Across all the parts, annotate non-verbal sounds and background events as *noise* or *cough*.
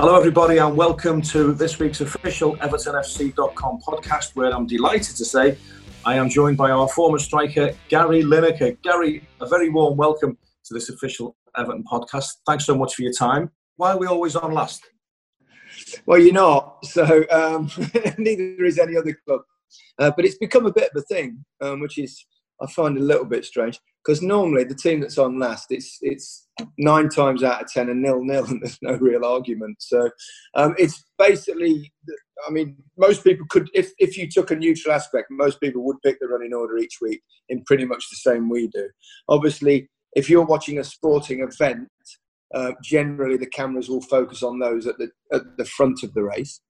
Hello, everybody, and welcome to this week's official EvertonFC.com podcast, where I'm delighted to say I am joined by our former striker, Gary Lineker. Gary, a very warm welcome to this official Everton podcast. Thanks so much for your time. Why are we always on last? Well, you're not. So um, *laughs* neither is any other club. Uh, but it's become a bit of a thing, um, which is I find it a little bit strange because normally the team that's on last, it's it's nine times out of ten a nil nil, and there's no real argument. So um, it's basically, I mean, most people could, if if you took a neutral aspect, most people would pick the running order each week in pretty much the same we do. Obviously, if you're watching a sporting event, uh, generally the cameras will focus on those at the at the front of the race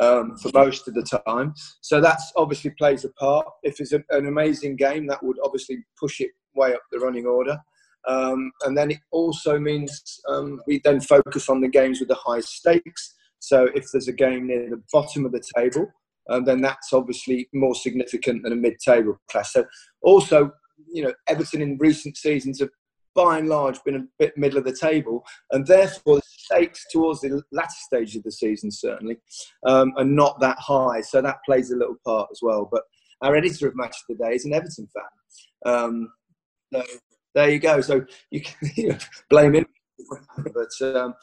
um, for most of the time. So that's obviously plays a part. If it's a, an amazing game, that would obviously push it way up the running order. Um, and then it also means um, we then focus on the games with the highest stakes. So if there's a game near the bottom of the table, um, then that's obviously more significant than a mid-table class. So also, you know, Everton in recent seasons have by and large been a bit middle of the table, and therefore the stakes towards the latter stage of the season certainly um, are not that high. So that plays a little part as well. But our editor of Match of the Day is an Everton fan. Um, so there you go. So you can *laughs* blame him, but um,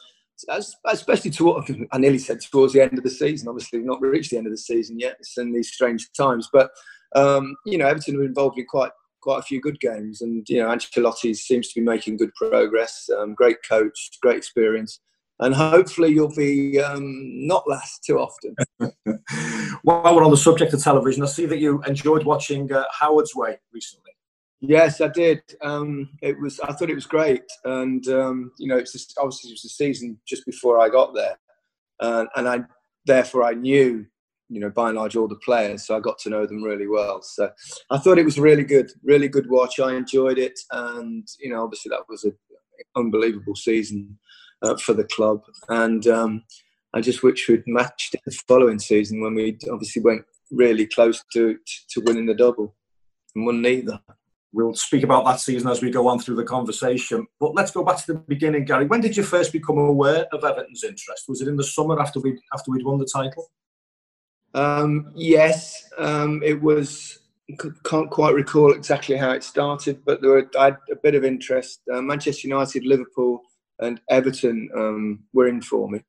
especially towards I nearly said towards the end of the season. Obviously, we've not reached the end of the season yet. It's in these strange times, but um, you know, Everton were involved in quite quite a few good games. And you know, Ancelotti seems to be making good progress. Um, great coach, great experience, and hopefully you'll be um, not last too often. *laughs* While we're on the subject of television, I see that you enjoyed watching uh, Howard's Way recently. Yes, I did. Um, it was. I thought it was great, and um, you know, it's just, obviously it was the season just before I got there, uh, and I therefore I knew you know, by and large, all the players. So I got to know them really well. So I thought it was really good, really good watch. I enjoyed it, and you know, obviously that was an unbelievable season uh, for the club. And um, I just wish we'd matched it the following season when we obviously went really close to to winning the double and won neither. We'll speak about that season as we go on through the conversation. But let's go back to the beginning, Gary. When did you first become aware of Everton's interest? Was it in the summer after we after we'd won the title? Um, yes, um, it was. Can't quite recall exactly how it started, but there were I had a bit of interest. Uh, Manchester United, Liverpool, and Everton um, were in for me,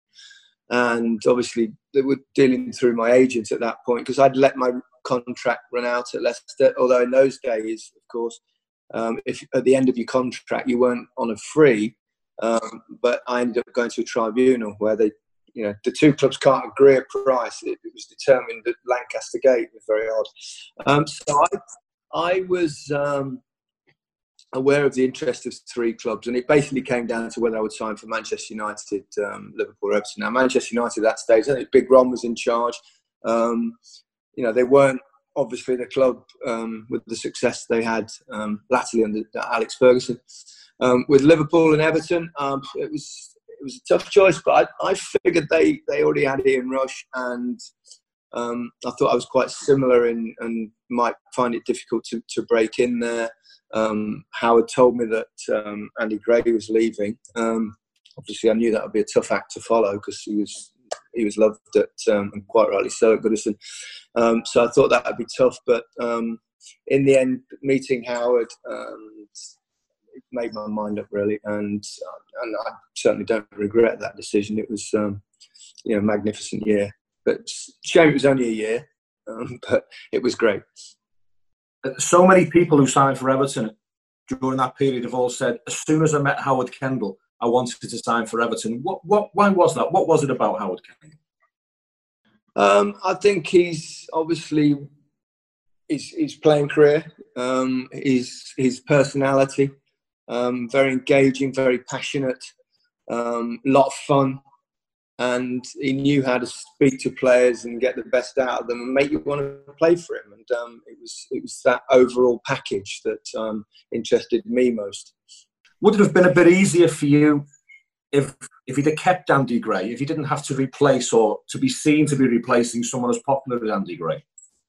and obviously they were dealing through my agents at that point because I'd let my contract run out at Leicester. Although in those days, of course, um, if at the end of your contract you weren't on a free, um, but I ended up going to a tribunal where they you know the two clubs can't agree a price. It, it was determined that Lancaster Gate was very odd. Um, so I I was um, aware of the interest of three clubs, and it basically came down to whether I would sign for Manchester United, um, Liverpool, Everton. Now Manchester United at that stage, I think Big Ron was in charge. Um, you know they weren't obviously the club um, with the success they had um, latterly under Alex Ferguson. with Liverpool and Everton, it was it was a tough choice, but I, I figured they, they already had Ian Rush, and um, I thought I was quite similar in, and might find it difficult to, to break in there. Um, Howard told me that um, Andy Gray was leaving. Um, obviously, I knew that would be a tough act to follow because he was he was loved at um, and quite rightly so at Goodison. Um, so I thought that would be tough, but in the end, meeting Howard made my mind up really, and and I certainly don't regret that decision. It was you know magnificent year, but shame it was only a year, um, *laughs* but it was great. So many people who signed for Everton during that period have all said, as soon as I met Howard Kendall, I wanted to sign for Everton. What what why was that? What was it about Howard Kendall? Um, I think he's obviously his, his playing career, um, his his personality, um, very engaging, very passionate, um, a lot of fun, and he knew how to speak to players and get the best out of them and make you want to play for him. And um, it was it was that overall package that um, interested me most. Would it have been a bit easier for you if if he'd have kept Andy Gray, if he didn't have to replace or to be seen to be replacing someone as popular as Andy Gray?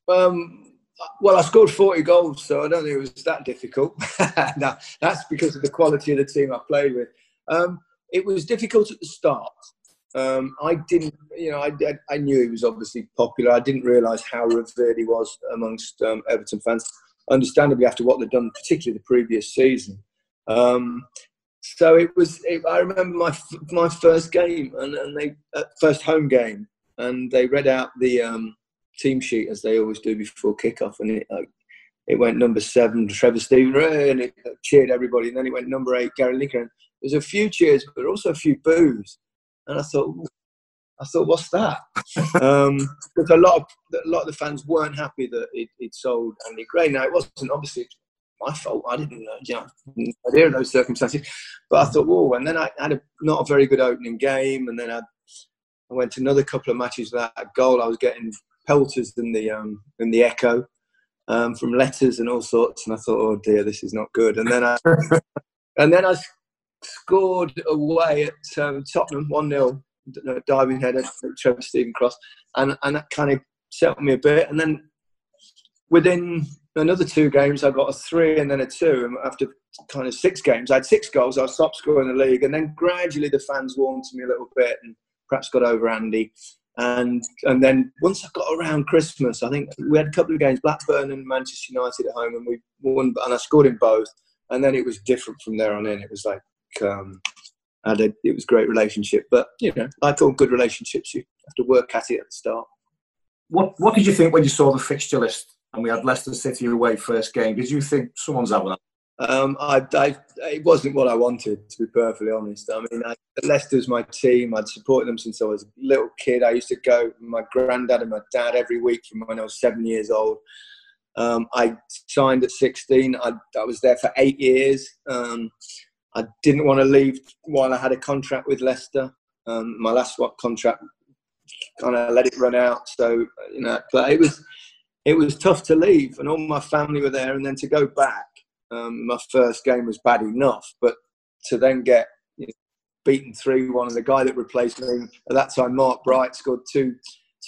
Um, well, I scored 40 goals, so I don't think it was that difficult. *laughs* no, that's because of the quality of the team I played with. Um, it was difficult at the start Um, I didn't, you know, I, I, knew he was obviously popular. I didn't realise how revered he was amongst um, Everton fans. Understandably, after what they'd done, particularly the previous season. Um, so it was. It, I remember my my first game and, and they uh, first home game, and they read out the um, team sheet as they always do before kickoff, and it, uh, it went number seven, Trevor Steven, and it cheered everybody. And then it went number eight, Gary Lineker. And there's a few cheers, but also a few boos. And I thought, I thought, what's that? *laughs* um, because a lot of a lot of the fans weren't happy that it, would sold Andy Gray. Now it wasn't obviously my fault. I didn't know, you know, of those circumstances. But I thought, whoa! And then I had a, not a very good opening game, and then I, I went to another couple of matches that goal. I was getting pelters in the um, in the Echo um, from letters and all sorts, and I thought, oh dear, this is not good. And then I *laughs* and then I scored away at um, Tottenham one 0 diving header, Trevor Steven cross, and and that kind of settled me a bit. And then within another two games, I got a three and then a two. And after kind of six games, I had six goals. I stopped scoring the league, and then gradually the fans warmed to me a little bit, and perhaps got over Andy. And and then once I got around Christmas, I think we had a couple of games, Blackburn and Manchester United at home, and we won, and I scored in both. And then it was different from there on in. It was like um, had a, it was a great relationship. But you know, I thought good relationships you have to work at it at the start. What What did you think when you saw the fixture list and we had Leicester City away first game? Did you think someone's having that? Um, I, I, it wasn't what I wanted, to be perfectly honest. I mean, I, Leicester's my team. I'd supported them since I was a little kid. I used to go with my granddad and my dad every week from when I was seven years old. Um, I signed at 16. I, I, was there for eight years. Um, I didn't want to leave while I had a contract with Leicester. Um, my last what contract kind of let it run out. So you know, but it was it was tough to leave, and all my family were there, and then to go back um, my first game was bad enough, but to then get you know, beaten three one, and the guy that replaced me at that time, Mark Bright, scored two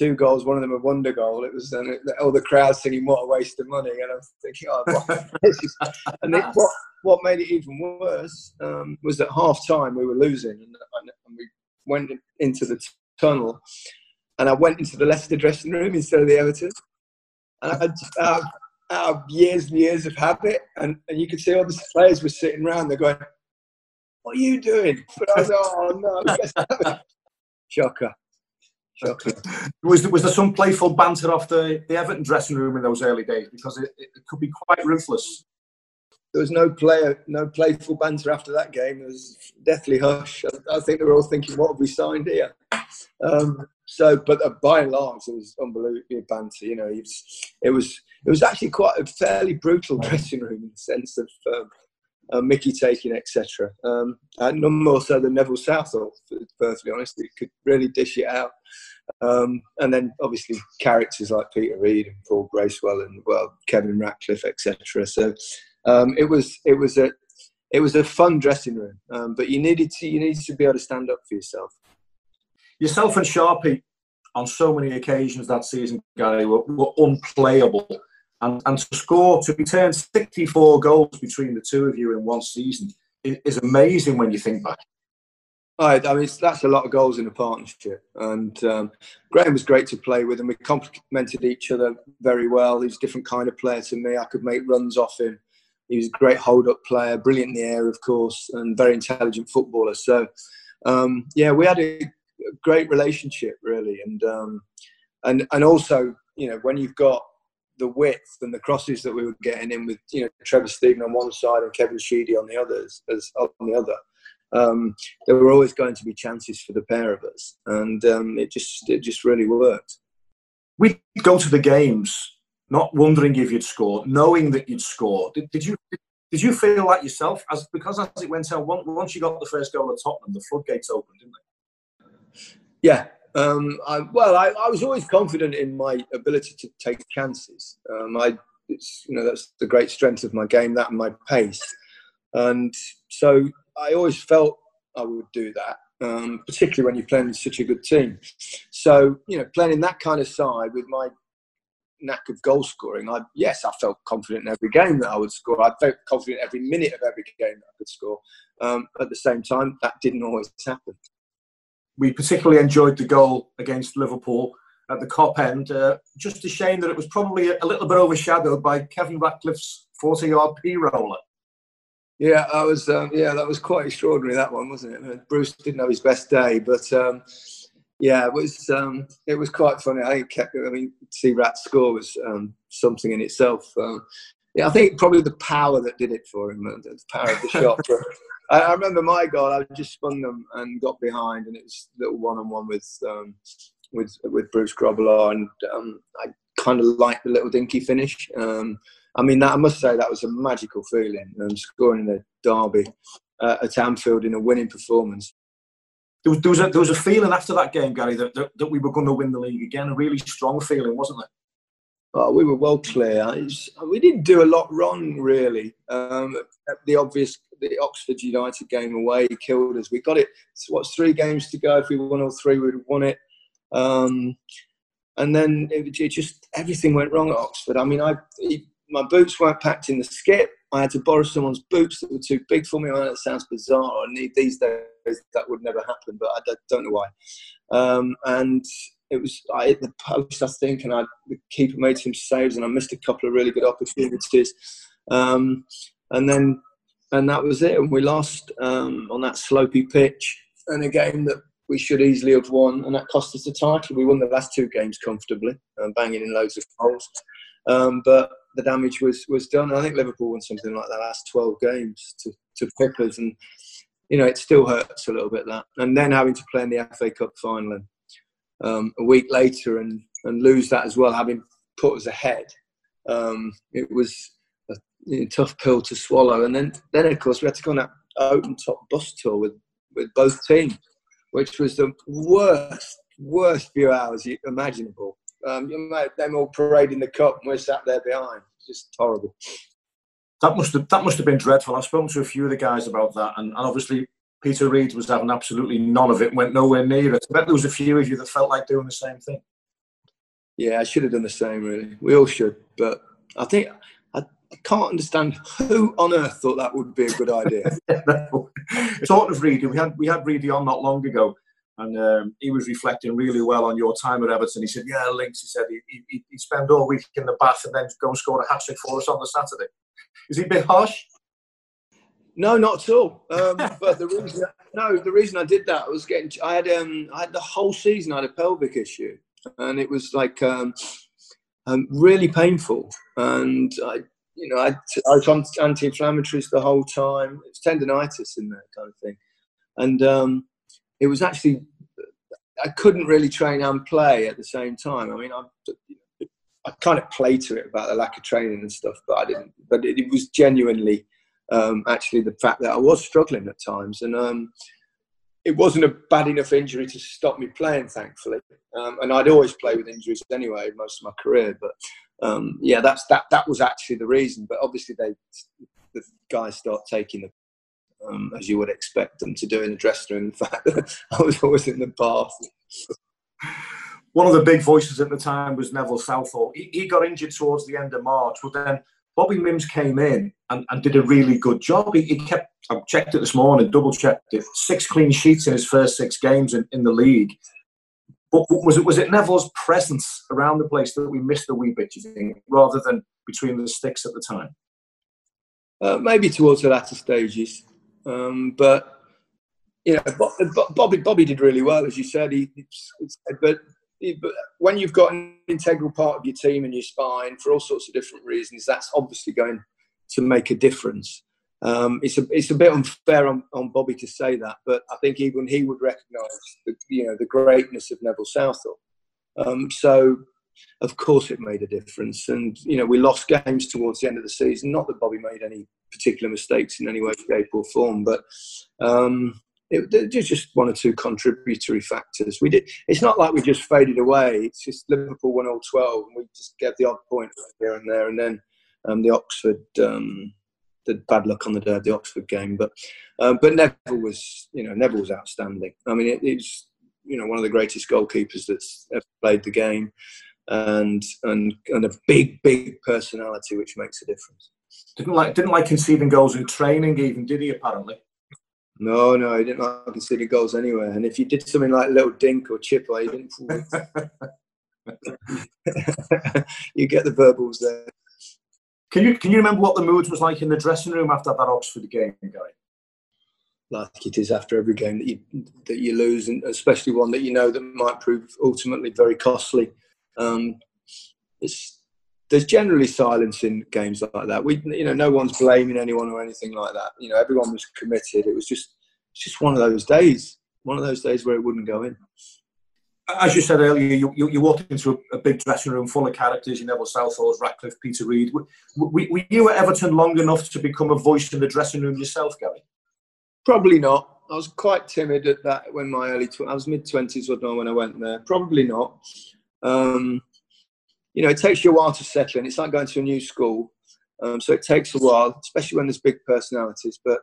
two goals. One of them a wonder goal. It was and all the crowd singing "What a waste of money," and I'm thinking, "Oh, what? *laughs* and it, what what made it even worse um, was at half time we were losing, and, and we went into the tunnel, and I went into the Leicester dressing room instead of the Everton. And I, uh, out of years and years of habit. And, and you could see all the players were sitting around, they're going, What are you doing? But I was like, Oh, no. *laughs* Shocker. Was there, was there some playful banter off the, the Everton dressing room in those early days? Because it, it could be quite ruthless. There was no player, no playful banter after that game. It was deathly hush. I, I think they were all thinking, "What have we signed here?" Um, so, but uh, by and large, it was unbelievably banter. You know, it was, it was it was actually quite a fairly brutal *laughs* dressing room in the sense of um, uh, Mickey taking, etc. Um, and no more so than Neville Southall, perfectly honest. It could really dish it out. Um, and then obviously characters like Peter Reid and Paul Bracewell and well Kevin Ratcliffe, etc. So um, it was it was a it was a fun dressing room, um, but you needed to you needed to be able to stand up for yourself. Yourself and Sharpie on so many occasions that season, Gary, were, were unplayable and, and to score, to return 64 goals between the two of you in one season is, amazing when you think back. Right, I mean, that's a lot of goals in a partnership. And um, Graeme was great to play with, and we complemented each other very well. He's a different kind of player to me. I could make runs off him. He was a great hold up player, brilliant in the air, of course, and very intelligent footballer. So, um, yeah, we had a great relationship, really. And, um, and, and also, you know, when you've got the width and the crosses that we were getting in with you know Trevor Steven on one side and Kevin Sheedy on the others as on the other. Um, there were always going to be chances for the pair of us, and um, it just it just really worked. We'd go to the games not wondering if you'd score, knowing that you'd score. Did, did you did you feel like yourself as because as it went on once you got the first goal at Tottenham, the floodgates opened, didn't they? Yeah, um, I, well, I, I, was always confident in my ability to take chances. Um, I, it's, you know, that's the great strength of my game, that and my pace. And so I always felt I would do that, um, particularly when you're playing in such a good team. So, you know, playing in that kind of side with my knack of goal scoring, I, yes, I felt confident in every game that I would score. I felt confident every minute of every game that I could score. Um, at the same time, that didn't always happen we particularly enjoyed the goal against Liverpool at the Kop end. Uh, just a shame that it was probably a little bit overshadowed by Kevin Ratcliffe's 40-yard P roller. Yeah, I was. Um, yeah, that was quite extraordinary. That one, wasn't it? Bruce didn't have his best day, but um, yeah, it was. Um, it was quite funny. I kept. I mean, see Rat score was um, something in itself. Um, yeah, I think probably the power that did it for him, the power of the shot. *laughs* I, I, remember my goal. I just spun them and got behind, and it was a little one-on-one with um, with with Bruce Grobbelaar, and I kind of liked the little dinky finish. I mean, that, I must say that was a magical feeling, um, scoring in a derby uh, at Anfield in a winning performance. There was, there, was a, there was a feeling after that game, Gary, that, that, that we were going to win the league again. A really strong feeling, wasn't there? Oh, we were well clear. Was, we didn't do a lot wrong, really. Um, the obvious, the Oxford United game away killed us. We got it. So What's three games to go? If we won all three, we'd have won it. Um, and then it, it, just everything went wrong at Oxford. I mean, I my boots weren't packed in the skip. I had to borrow someone's boots that were too big for me. I know it sounds bizarre. And these days that would never happen, but I don't know why. Um, and it was I hit the post, I think, and I the keeper made some saves, and I missed a couple of really good opportunities. Um, and then and that was it. And we lost um, on that slopey pitch, and a game that we should easily have won, and that cost us the title. We won the last two games comfortably, uh, banging in loads of goals. Um, but the damage was was done. I think Liverpool won something like the last twelve games to to Pippers, and you know it still hurts a little bit that. And then having to play in the FA Cup final um, a week later and and lose that as well, having put us ahead, um, it was you know, tough pill to swallow. And then then of course we had to go on that open top bus tour with with both teams, which was the worst worst few hours imaginable. Um, them all parading the cup, and we're sat there behind. Just horrible. That must have that must have been dreadful. I've spoken to a few of the guys about that, and, and obviously Peter Reid was having absolutely none of it. Went nowhere near it. I bet there was a few of you that felt like doing the same thing. Yeah, I should have done the same. Really, we all should. But I think I, can't understand who on earth thought that would be a good idea. *laughs* sort of Reidy. We had we had Reidy on not long ago, and um, he was reflecting really well on your time at Everton. He said, "Yeah, Links." He said he, he, he'd spend all week in the bath and then go and score a hat trick for us on the Saturday. Is he a bit harsh? No, not at all. Um, but the reason, *laughs* no, the reason I did that was getting. I had um, I had the whole season. I had a pelvic issue, and it was like um, um really painful. And I, you know, I, was on anti-inflammatories the whole time. It's tendonitis in there, kind of thing, and um, it was actually I couldn't really train and play at the same time. I mean, I, I kind of play to it about the lack of training and stuff, but I didn't. But it, it was genuinely um, actually the fact that I was struggling at times, and um, it wasn't a bad enough injury to stop me playing, thankfully. Um, and I'd always play with injuries anyway, most of my career. But um, yeah, that's that. That was actually the reason. But obviously, they the guys start taking the um, as you would expect them to do in the dressing room. *laughs* In fact, I was always in the bath. One of the big voices at the time was Neville Southall. He, he got injured towards the end of March, but then Bobby Mimms came in and, and did a really good job. He, he, kept, I checked it this morning, double checked it, six clean sheets in his first six games in, in the league. But was it was it Neville's presence around the place that we missed a wee bit, you think, rather than between the sticks at the time? Uh, maybe towards the latter stages. Um, but you know, Bobby Bobby did really well, as you said. He, but, but when you've got an integral part of your team and your spine for all sorts of different reasons, that's obviously going to make a difference. Um, it's a it's a bit unfair on, on Bobby to say that, but I think even he would recognise the you know the greatness of Neville Southall. Um, so of course it made a difference. And, you know, we lost games towards the end of the season. Not that Bobby made any particular mistakes in any way, shape, or form, but um, it, it was just one or two contributory factors. We did. It's not like we just faded away. It's just Liverpool won all 12 and we just get the odd point here and there. And then um, the Oxford. Um, the bad luck on the day of the Oxford game, but um, but Neville was, you know, Neville was outstanding. I mean, it, it's you know one of the greatest goalkeepers that's ever played the game and and and a big big personality which makes a difference. Didn't like didn't like conceding goals in training even, did he? Apparently. No, no, he didn't like conceding goals anywhere. And if you did something like little dink or chipper, you didn't. *laughs* *laughs* you get the verbals there. Can you can you remember what the mood was like in the dressing room after that Oxford game, Gary? Like it is after every game that you that you lose, and especially one that you know that might prove ultimately very costly. Um, it's there's generally silence in games like that. We, you know, no one's blaming anyone or anything like that. You know, everyone was committed. It was just, it's just one of those days. One of those days where it wouldn't go in. As you said earlier, you, you, you walked into a, a, big dressing room full of characters. You Neville Southall, Ratcliffe, Peter Reid. Were, were you at Everton long enough to become a voice in the dressing room yourself, Gary? Probably not. I was quite timid at that when my early tw- I was mid twenties when I went there. Probably not. Um, you know, it takes you a while to settle in. It's like going to a new school. Um, so it takes a while, especially when there's big personalities. But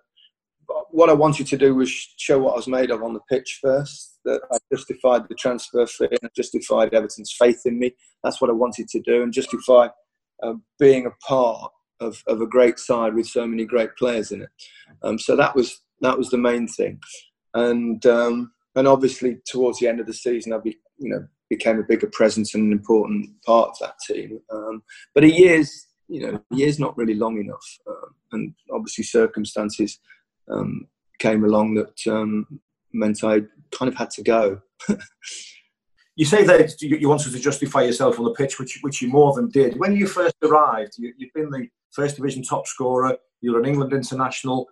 what I wanted to do was show what I was made of on the pitch first. That I justified the transfer fee and justified Everton's faith in me. That's what I wanted to do, and justify uh, being a part of, of a great side with so many great players in it. Um, so that was that was the main thing, and um, and obviously towards the end of the season, I'd be you know became a bigger presence and an important part of that team. Um, but a year's, you know, a year's not really long enough, um, and obviously circumstances um, came along that um, meant I kind of had to go. you say that you wanted to justify yourself on the pitch, which which you more than did. When you first arrived, you, you've been the first division top scorer. You're an England international.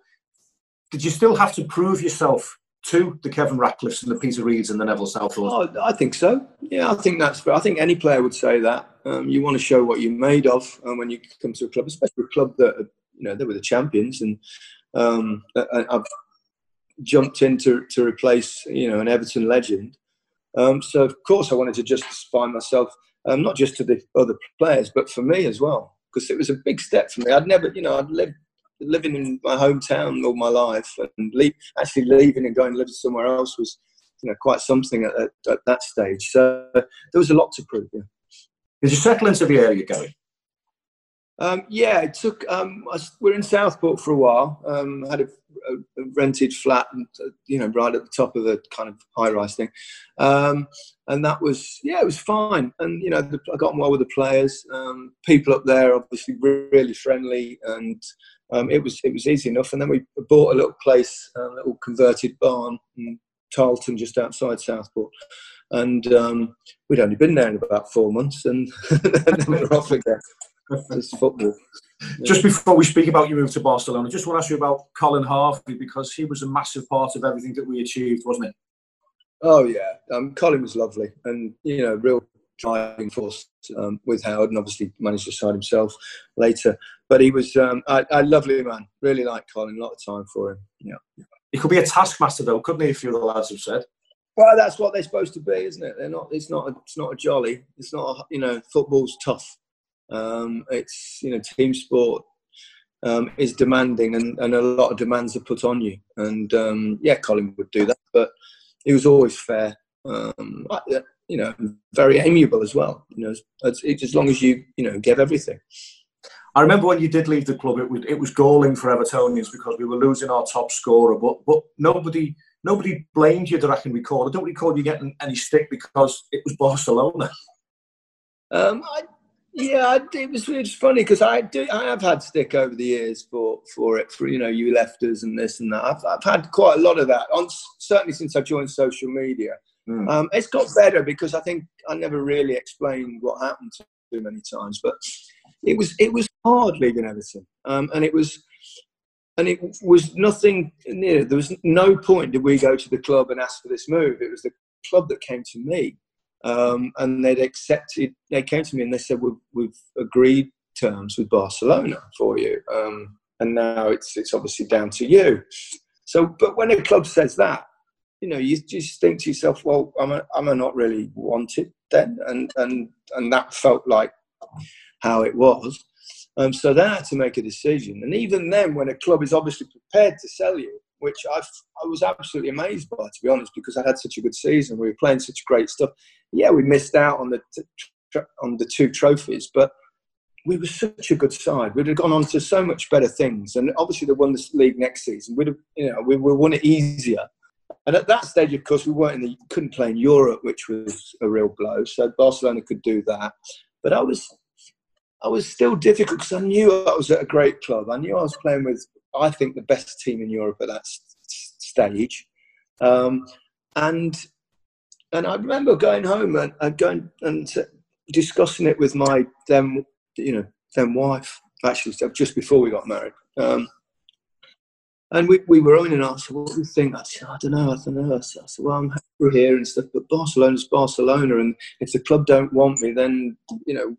Did you still have to prove yourself to the Kevin Ratcliffes and the Peter Reids and the Neville Southalls? Oh, I think so. Yeah, I think that's. fair. I think any player would say that. Um, you want to show what you're made of um, when you come to a club, especially a club that you know they were the champions, and um, I've jumped in to, to replace you know an Everton legend. Um, so of course I wanted to justify myself, um, not just to the other players, but for me as well, because it was a big step for me. I'd never, you know, I'd lived living in my hometown all my life and leave, actually leaving and going to live somewhere else was you know quite something at, at, at that stage. So there was a lot to prove. Yeah. Did you settle into the area, Gary? Um, yeah, it took. Um, we are in Southport for a while. Um, had a, a, a, rented flat, uh, you know, right at the top of a kind of high-rise thing, um, and that was yeah, it was fine. And you know, the, I got on well with the players. Um, people up there, obviously, really friendly, and um, it was it was easy enough. And then we bought a little place, a little converted barn in Tarleton, just outside Southport. And um, we'd only been there in about four months, and *laughs* then we were off again. It's *laughs* football. Just before we speak about your move to Barcelona, I just want to ask you about Colin Harvey because he was a massive part of everything that we achieved, wasn't it? Oh yeah, um, Colin was lovely, and you know, real driving force um, with Howard, and obviously managed to side himself later. But he was um, a, a lovely man. Really liked Colin. A lot of time for him. Yeah. He could be a taskmaster though, couldn't he? A few of the lads have said. Well, that's what they're supposed to be, isn't it? They're not. It's not. A, it's not a jolly. It's not. A, you know, football's tough. Um, it's you know, team sport um, is demanding, and, and a lot of demands are put on you. And um, yeah, Colin would do that, but he was always fair. Um, you know, very amiable as well. You know, as, as long as you you know give everything. I remember when you did leave the club, it was, it was galling for Evertonians because we were losing our top scorer, but but nobody nobody blamed you that I can recall. I don't recall you getting any stick because it was Barcelona. Um, I, yeah, it was, it was funny because I do I have had stick over the years for for it for you know you left us and this and that. I've, I've had quite a lot of that on certainly since I joined social media. Mm. Um, it's got better because I think I never really explained what happened too many times, but it was it was hard leaving Everton, um, and it was and it was nothing. Know, there was no point did we go to the club and ask for this move. It was the club that came to me, um, and they'd accepted. They came to me and they said, "We've, we've agreed terms with Barcelona for you, um, and now it's it's obviously down to you." So, but when a club says that, you know, you just think to yourself, "Well, am I, am not really wanted then?" And and and that felt like how it was. Um, so they had to make a decision. And even then, when a club is obviously prepared to sell you, which i I was absolutely amazed by, to be honest, because I had such a good season. We were playing such great stuff. Yeah, we missed out on the on the two trophies, but we were such a good side. We'd have gone on to so much better things, and obviously they won the league next season. We'd have, you know, we, we won it easier. And at that stage, of course, we weren't in the, couldn't play in Europe, which was a real blow. So Barcelona could do that, but I was, I was still difficult because I knew I was at a great club. I knew I was playing with, I think, the best team in Europe at that stage, um, and and I remember going home and, and going and discussing it with my then you know then wife actually just before we got married. Um, and we, we were on and said, what do you think? I said, I don't know, I don't know. I said, well, I'm happy here and stuff, but Barcelona's Barcelona. And if the club don't want me, then, you know,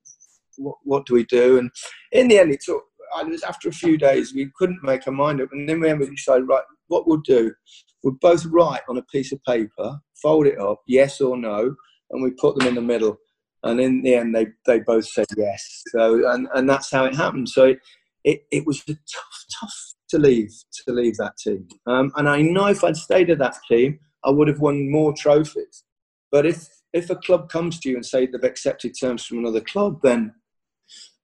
what, what do we do? And in the end, it took, I was, after a few days, we couldn't make our mind up. And then we decided, right, what we'll do, we'll both write on a piece of paper, fold it up, yes or no, and we put them in the middle. And in the end they, they both said yes. So and, and that's how it happened. So it, it, it was tough tough to leave to leave that team. Um, and i know if i'd stayed at that team i would have won more trophies. But if if a club comes to you and say they've accepted terms from another club then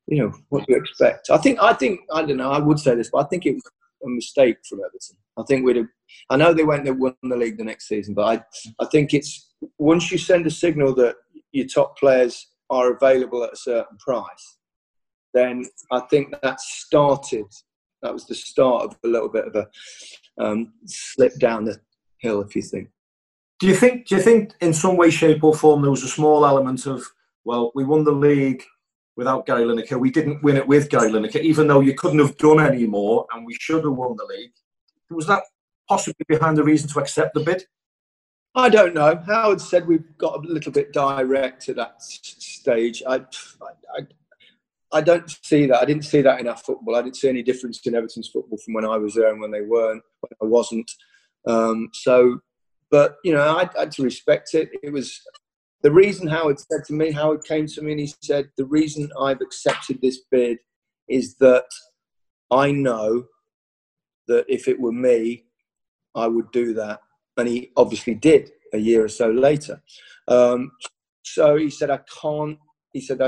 you know what do you expect? I think i think i don't know i would say this but i think it was a mistake from everton i think we'd have i know they went they won the league the next season but i i think it's once you send a signal that your top players are available at a certain price, then I think that started. That was the start of a little bit of a um, slip down the hill, if you think. Do you think? Do you think, in some way, shape, or form, there was a small element of, well, we won the league without Gary Lineker. We didn't win it with Gary Lineker, even though you couldn't have done any more, and we should have won the league. Was that possibly behind the reason to accept the bid? I don't know. Howard said we've got a little bit direct at that stage. I, I, I don't see that. I didn't see that in our football. I didn't see any difference in Everton's football from when I was there and when they weren't, when I wasn't. Um, so, but, you know, I, I had to respect it. It was the reason Howard said to me, Howard came to me and he said, the reason I've accepted this bid is that I know that if it were me, I would do that and he obviously did a year or so later. Um, so he said, I can't, he said,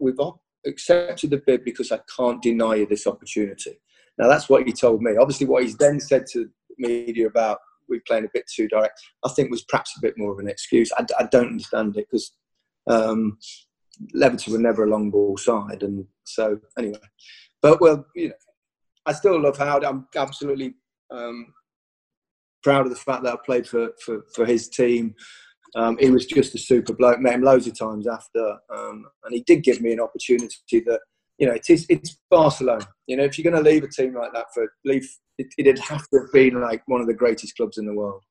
we've accepted the bid because I can't deny you this opportunity. Now, that's what he told me. Obviously, what he's then said to media about we playing a bit too direct, I think was perhaps a bit more of an excuse. I, I don't understand it because um, Leverton were never a long ball side. And so, anyway, but well, you know, I still love Howard. I'm absolutely um, proud of the fact that I played for, for, for his team. Um, he was just a super bloke. Met him loads of times after, um, and he did give me an opportunity that you know it is it's Barcelona. You know, if you're going to leave a team like that for leave, it, it'd have to have been like one of the greatest clubs in the world.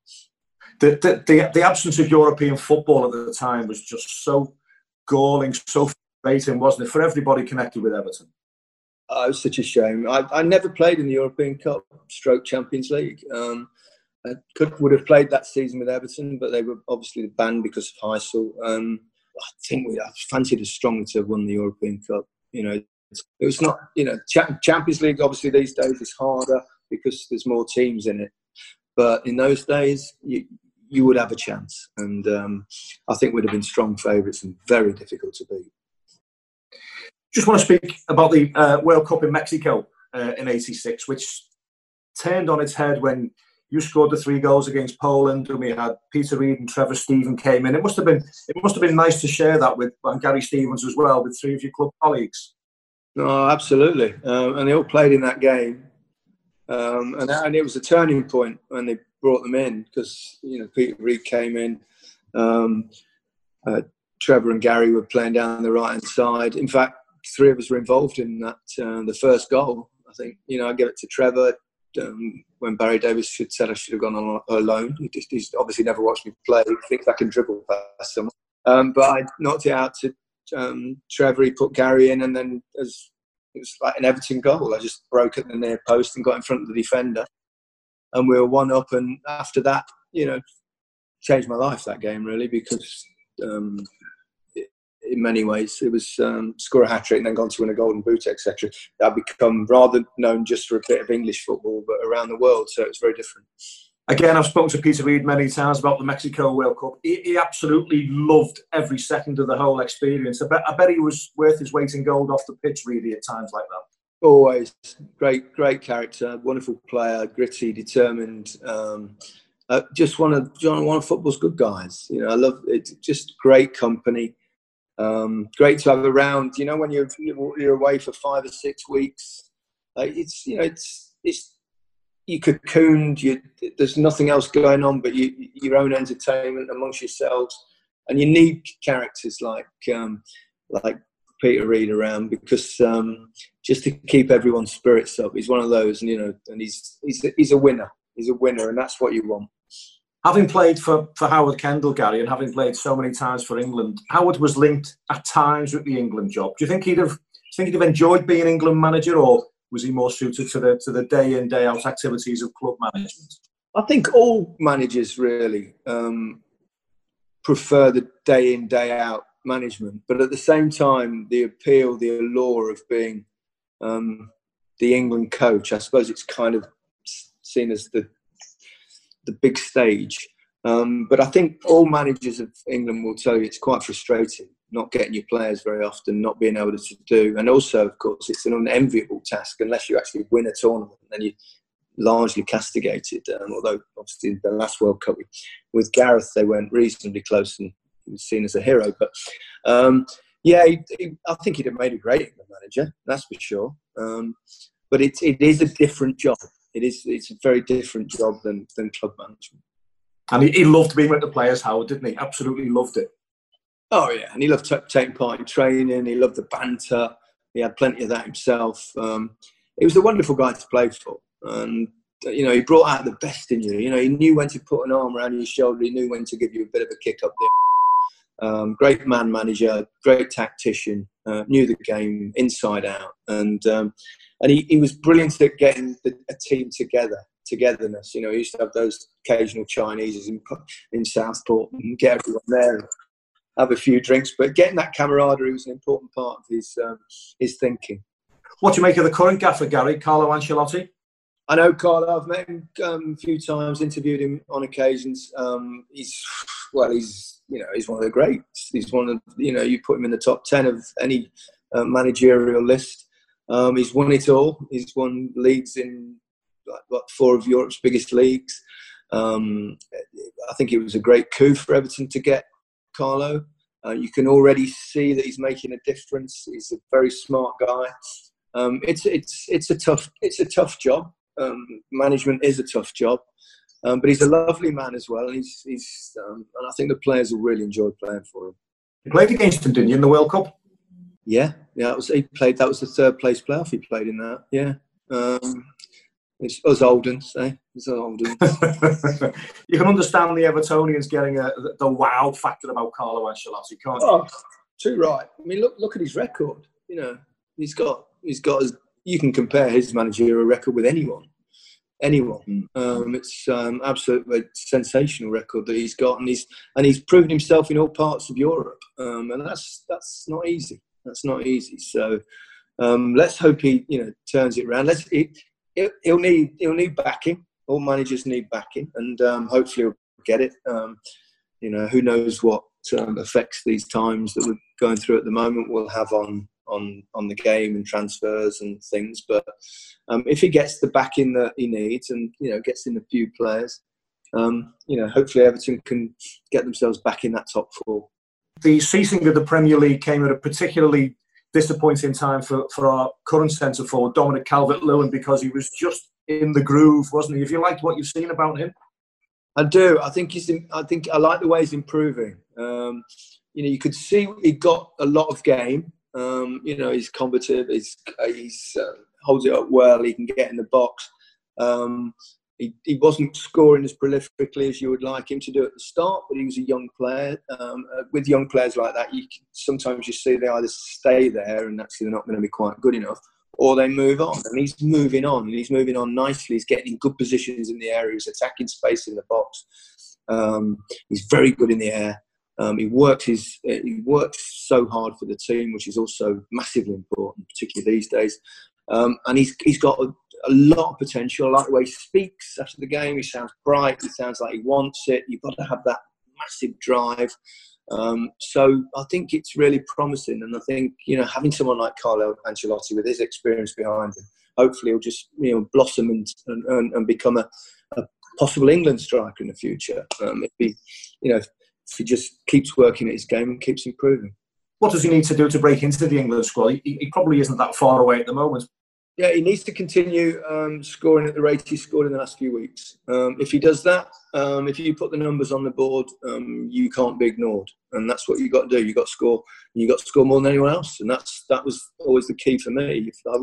The, the, the, the absence of European football at the time was just so galling, so frustrating, wasn't it, for everybody connected with Everton? Oh, it was such a shame. I, I never played in the European Cup, stroke Champions League. Um, I could would have played that season with Everton, but they were obviously banned because of Heysel. Um, I think we I fancied as strongly to have won the European Cup. You know, it was not. You know, Champions League obviously these days is harder because there's more teams in it. But in those days, you you would have a chance, and um, I think we'd have been strong favourites and very difficult to beat. Just want to speak about the uh, World Cup in Mexico uh, in '86, which turned on its head when you scored the three goals against Poland, and we had Peter Reid and Trevor Steven came in. It must have been it must have been nice to share that with Gary Stevens as well, with three of your club colleagues. No, absolutely, um, and they all played in that game, um, and and it was a turning point when they brought them in because you know Peter Reid came in. Um, uh, Trevor and Gary were playing down the right hand side. In fact, three of us were involved in that. Uh, the first goal, I think, you know, I give it to Trevor um, when Barry Davies should said I should have gone on alone. He just, he's obviously never watched me play. He thinks I can dribble past someone. Um, but I knocked it out to um, Trevor. He put Gary in, and then as it was like an Everton goal. I just broke at the near post and got in front of the defender, and we were one up. And after that, you know, changed my life that game really because um, in many ways. It was um, score a hat trick and then gone to win a golden boot, etc. I've become rather known just for a bit of English football, but around the world, so it's very different. Again, I've spoken to Peter Reid many times about the Mexico World Cup. He, he absolutely loved every second of the whole experience. I bet, I bet he was worth his weight in gold off the pitch, really, at times like that. Always great, great character, wonderful player, gritty, determined. Um, uh, just one of John, one of football's good guys. You know, I love it. Just great company. Um, great to have around. You know, when you're you're away for five or six weeks, uh, it's you know it's it's you cocooned. You, there's nothing else going on but you, your own entertainment amongst yourselves, and you need characters like um, like Peter Reid around because um, just to keep everyone's spirits up. He's one of those, and you know, and he's he's he's a winner. He's a winner, and that's what you want. Having played for, for Howard Kendall, Gary, and having played so many times for England, Howard was linked at times with the England job. Do you think he'd have do you think he'd have enjoyed being England manager, or was he more suited to the to the day in day out activities of club management? I think all managers really um, prefer the day in day out management, but at the same time, the appeal, the allure of being um, the England coach, I suppose it's kind of seen as the the big stage. Um, but I think all managers of England will tell you it's quite frustrating not getting your players very often, not being able to do. And also, of course, it's an unenviable task unless you actually win a tournament. Then you're largely castigated. Um, although, obviously, the last World Cup with Gareth, they went reasonably close and he was seen as a hero. But um, yeah, he, he, I think he'd have made a great manager, that's for sure. Um, but it, it is a different job. It is it's a very different job than, than club management. And he, he loved being with the players, Howard, didn't he? Absolutely loved it. Oh yeah, and he loved t- taking part in training. He loved the banter. He had plenty of that himself. Um, he was a wonderful guy to play for, and you know he brought out the best in you. You know he knew when to put an arm around your shoulder. He knew when to give you a bit of a kick up there. Um, great man manager, great tactician, uh, knew the game inside out, and um, and he, he was brilliant at getting the, a team together togetherness. You know, he used to have those occasional Chineses in, in Southport and get everyone there have a few drinks. But getting that camaraderie was an important part of his um, his thinking. What do you make of the current gaffer, Gary Carlo Ancelotti? I know Carlo. I've met him um, a few times, interviewed him on occasions. Um, he's well, he's you know he's one of the greats. He's one of you know you put him in the top ten of any uh, managerial list. Um, he's won it all. He's won leagues in like, what, four of Europe's biggest leagues. Um, I think it was a great coup for Everton to get Carlo. Uh, you can already see that he's making a difference. He's a very smart guy. Um, it's it's it's a tough it's a tough job. Um, management is a tough job, um, but he's a lovely man as well. He's he's um, and I think the players will really enjoy playing for him. You played against him, didn't you, in the World Cup? Yeah, yeah. Was, he played. That was the third place playoff he played in that. Yeah. It's us Oldens, eh? It's us Oldens. *laughs* you can understand the Evertonians getting a, the wow factor about Carlo Ancelotti, can't you? Oh, too right. I mean, look look at his record. You know, he's got he's got as you can compare his managerial record with anyone, anyone. Mm. Um, it's um, absolutely sensational record that he's got, and he's and he's proven himself in all parts of Europe, um, and that's that's not easy. That's not easy. So. Um, let's hope he, you know, turns it around. Let's. It, he'll need he'll need backing. All managers need backing, and um, hopefully he'll get it. Um, you know, who knows what um, effects these times that we're going through at the moment will have on on on the game and transfers and things. But um, if he gets the backing that he needs, and you know, gets in a few players, um, you know, hopefully Everton can get themselves back in that top four. The ceasing of the Premier League came at a particularly disappointing time for, for our current centre forward, Dominic Calvert Lewin, because he was just in the groove, wasn't he? Have you liked what you've seen about him? I do. I think he's. I think I like the way he's improving. Um, you know, you could see he got a lot of game. Um, you know, he's combative. He's he's uh, holds it up well. He can get in the box. Um, he, wasn't scoring as prolifically as you would like him to do at the start, but he was a young player. Um, uh, with young players like that, you can, sometimes you see they either stay there and actually they're not going to be quite good enough, or they move on. And he's moving on, and he's moving on nicely. He's getting in good positions in the area. He's attacking space in the box. Um, he's very good in the air. Um, he works his uh, he works so hard for the team, which is also massively important, particularly these days. Um, and he's he's got a, a lot of potential. I like the way he speaks after the game. He sounds bright. He sounds like he wants it. You've got to have that massive drive. Um, so I think it's really promising, and I think you know having someone like Carlo Ancelotti with his experience behind him, hopefully he'll just you know blossom and and, and become a, a, possible England striker in the future. Um, if he, you know, if he just keeps working at his game and keeps improving. What does he need to do to break into the England squad? He, he probably isn't that far away at the moment. Yeah, he needs to continue um, scoring at the rate he scored in the last few weeks. Um, if he does that, um, if you put the numbers on the board, um, you can't be ignored, and that's what you've got to do. You got to score. You got to score more than anyone else, and that's that was always the key for me. I,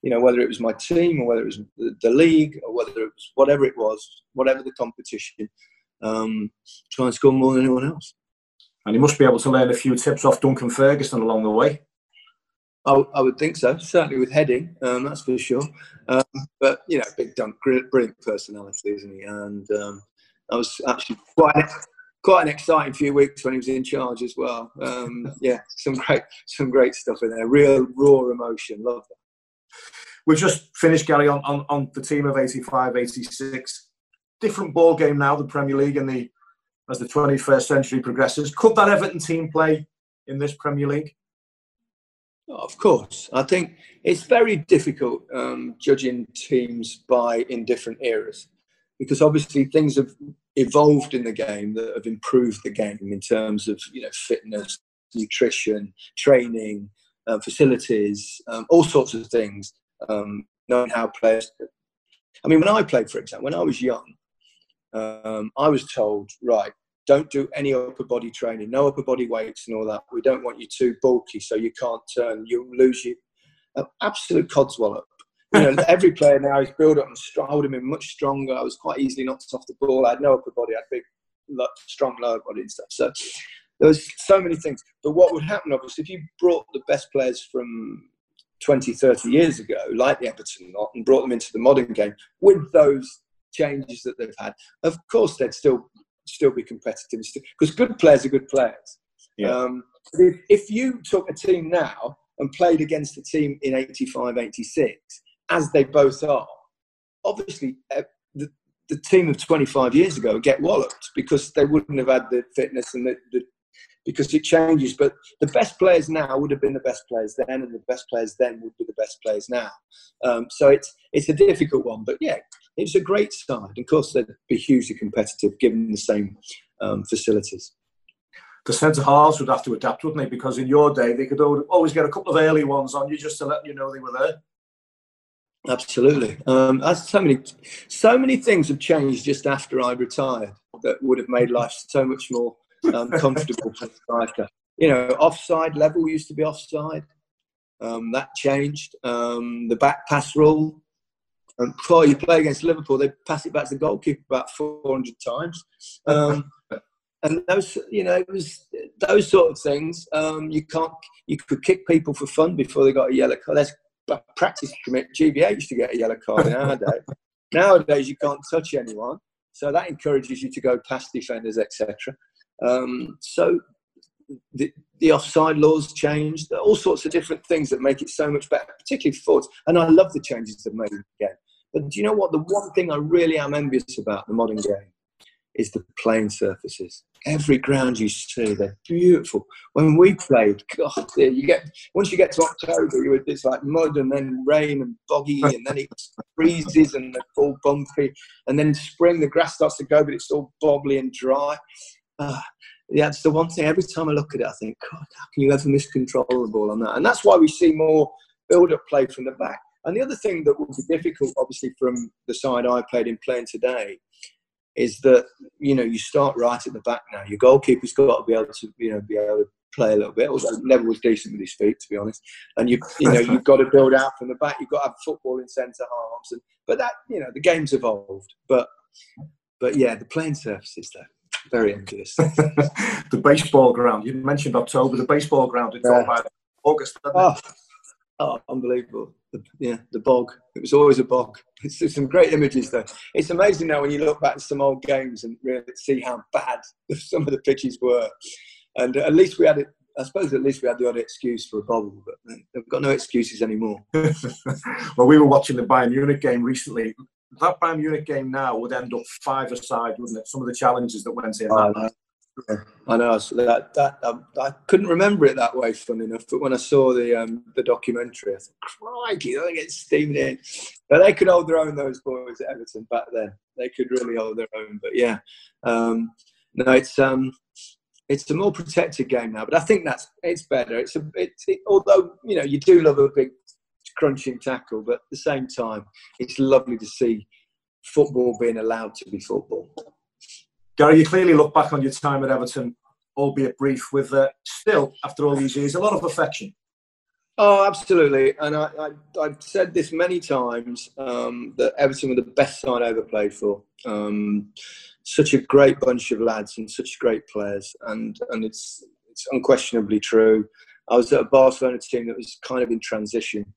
you know, whether it was my team or whether it was the, the league or whether it was whatever it was, whatever the competition, um, try and score more than anyone else. And he must be able to learn a few tips off Duncan Ferguson along the way. I, I would think so, certainly with heading, um, that's for sure. Um, but you know, Big Dunk, brilliant personality, isn't he? And um, I was actually quite quite an exciting few weeks when he was in charge as well. Um, yeah, some great some great stuff in there. Real raw emotion. Love that. We've just finished, Gary, on, on, on the team of 85, 86. Different ball game now, the Premier League and the as the 21st century progresses. Could that Everton team play in this Premier League? Of course, I think it's very difficult um, judging teams by in different eras because obviously things have evolved in the game that have improved the game in terms of you know fitness, nutrition, training, uh, facilities, um, all sorts of things. Um, knowing how players. I mean, when I played, for example, when I was young, um, I was told, right, don't do any upper body training, no upper body weights and all that. We don't want you too bulky so you can't turn, you'll lose you. Uh, absolute codswallop. You know, *laughs* every player now is built up and strong. I would have been much stronger. I was quite easily knocked off the ball. I had no upper body. I had big, strong lower body and stuff. So there was so many things. But what would happen, obviously, if you brought the best players from 20, 30 years ago, like the Everton lot, and brought them into the modern game with those changes that they've had, of course they'd still still be competitive because good players are good players. Yeah. Um, if, if you took a team now and played against a team in 85, 86, as they both are, obviously uh, the, the team of 25 years ago would get walloped because they wouldn't have had the fitness and the, the because it changes. But the best players now would have been the best players then, and the best players then would be the best players now. Um, so it's it's a difficult one, but yeah, it's a great side. Of course, they'd be hugely competitive given the same um, facilities. The centre halves would have to adapt, wouldn't they? Because in your day, they could always get a couple of early ones on you just to let you know they were there. Absolutely. Um, so many, so many things have changed just after I retired that would have made life so much more um, comfortable for the striker. You know, offside level used to be offside. Um, that changed. Um, the back pass rule. And before you play against Liverpool, they pass it back to the goalkeeper about 400 times. Um, *laughs* and those, you know, it was those sort of things. Um, you can't, you could kick people for fun before they got a yellow card. That's practice commit. GBH to get a yellow card *laughs* day. Nowadays, you can't touch anyone, so that encourages you to go past defenders, etc. Um, so the, the offside laws changed, all sorts of different things that make it so much better, particularly for forwards. And I love the changes they've made again. But do you know what? The one thing I really am envious about the modern game is the playing surfaces. Every ground you see, they're beautiful. When we played, God, you get once you get to October, you, would it's like mud and then rain and boggy, *laughs* and then it freezes and it's all bumpy. And then spring, the grass starts to go, but it's all bobbly and dry uh, yeah, it's the one thing. Every time I look at it, I think, God, how can you ever miscontrol the ball on that? And that's why we see more build-up play from the back. And the other thing that will be difficult, obviously, from the side I played in playing today, is that you know you start right at the back now. Your goalkeeper's got to be able to you know be able to play a little bit. Although Nev was decent with his feet, to be honest. And you you know you've got to build out from the back. You've got to have football in centre halves. And but that you know the game's evolved. But but yeah, the playing surfaces though very envious. *laughs* the baseball ground. You mentioned October. The baseball ground. It's yeah. all about August. Oh, oh, unbelievable. The, yeah, the bog. It was always a bog. *laughs* It's, it's, some great images, though. It's amazing now when you look back at some old games and really see how bad *laughs* some of the pitches were. And at least we had it. I suppose at least we had the odd excuse for a bubble, but uh, they've got no excuses anymore. *laughs* well, we were watching the Bayern Munich game recently. That Bayern Munich game now would end up five aside, wouldn't it? Some of the challenges that went in. Oh, that. Yeah, I know. So that, that I, I, couldn't remember it that way, fun enough. But when I saw the um, the documentary, I thought, "Crikey, they get steamed in." But they could hold their own. Those boys at Everton back then, they could really hold their own. But yeah, um, no, it's um, it's a more protected game now, but I think that's it's better. It's a it, although you know you do love a big crunching tackle, but at the same time, it's lovely to see football being allowed to be football. Gary, you clearly look back on your time at Everton, albeit brief, with uh, still after all these years a lot of affection. Oh, absolutely, and I, have said this many times um, that Everton were the best side I ever played for. Um, such a great bunch of lads and such great players, and and it's it's unquestionably true. I was at a Barcelona team that was kind of in transition,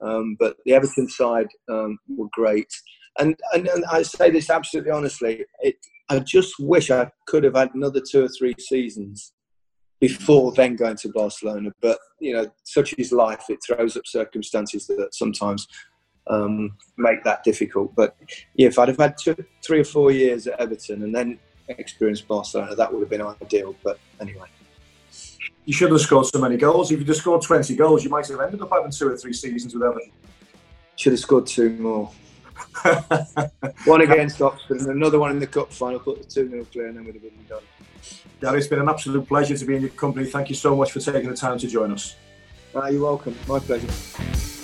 um, but the Everton side um, were great. And, and, and I say this absolutely honestly. It, I just wish I could have had another two or three seasons before then going to Barcelona. But you know, such is life; it throws up circumstances that sometimes um, make that difficult. But yeah, if I'd have had two, three or four years at Everton and then experienced Barcelona, that would have been ideal. But anyway. You should have scored so many goals. If you'd have scored 20 goals, you might have ended up having two or three seasons with Everton. Should have scored two more. One against Oxford and another one in the cup final, put the 2 0 clear, and then we'd have been done. Gary, it's been an absolute pleasure to be in your company. Thank you so much for taking the time to join us. Uh, you're welcome. My pleasure.